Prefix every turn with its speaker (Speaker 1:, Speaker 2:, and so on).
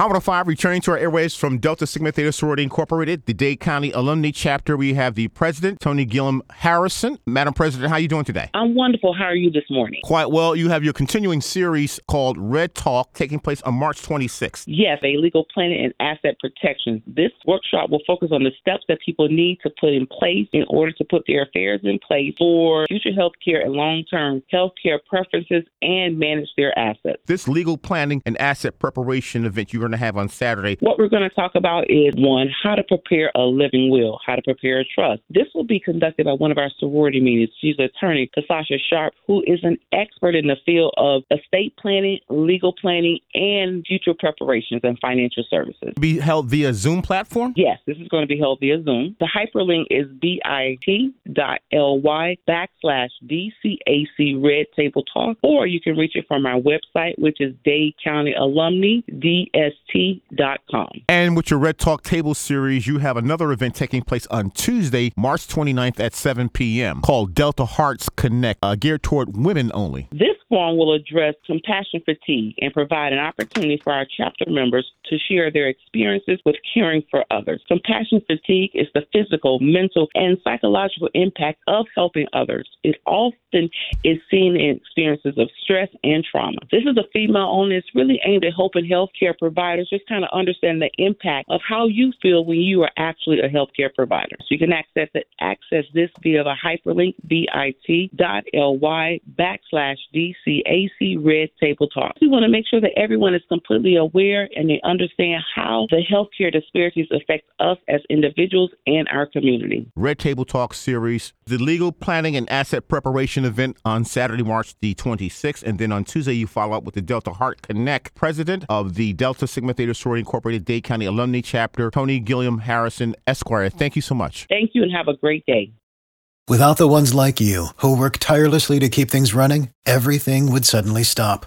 Speaker 1: Howard 5 returning to our airways from Delta Sigma Theta Sorority Incorporated, the Dade County Alumni Chapter. We have the president, Tony Gilliam Harrison. Madam President, how are you doing today?
Speaker 2: I'm wonderful. How are you this morning?
Speaker 1: Quite well. You have your continuing series called Red Talk taking place on March 26th.
Speaker 2: Yes, a legal planning and asset protection. This workshop will focus on the steps that people need to put in place in order to put their affairs in place for future health care and long term health care preferences and manage their assets.
Speaker 1: This legal planning and asset preparation event you're going to have on Saturday.
Speaker 2: What we're going to talk about is one, how to prepare a living will, how to prepare a trust. This will be conducted by one of our sorority meetings. She's an attorney Kasasha Sharp, who is an expert in the field of estate planning, legal planning, and future preparations and financial services.
Speaker 1: Be held via Zoom platform?
Speaker 2: Yes, this is going to be held via Zoom. The hyperlink is bit.ly backslash DCAC Red Table Talk, or you can reach it from our website, which is Dade County Alumni, DS
Speaker 1: And with your Red Talk Table series, you have another event taking place on Tuesday, March 29th at 7 p.m. called Delta Hearts Connect, uh, geared toward women only.
Speaker 2: This forum will address compassion fatigue and provide an opportunity for our chapter members to share their experiences with caring for others. Compassion fatigue is the physical, mental, and psychological impact of helping others. It often is seen in experiences of stress and trauma. This is a female only. It's really aimed at helping healthcare providers just kind of understand the impact of how you feel when you are actually a healthcare provider. So you can access it, access this via the hyperlink bit.ly backslash DC CAC Red Table Talk. We want to make sure that everyone is completely aware and they understand how the healthcare disparities affect us as individuals and our community.
Speaker 1: Red Table Talk series, the legal planning and asset preparation event on Saturday, March the 26th, and then on Tuesday you follow up with the Delta Heart Connect president of the Delta Sigma Theta Sorority Incorporated Dade County Alumni Chapter, Tony Gilliam Harrison Esquire. Thank you so much.
Speaker 2: Thank you and have a great day.
Speaker 3: Without the ones like you, who work tirelessly to keep things running, everything would suddenly stop.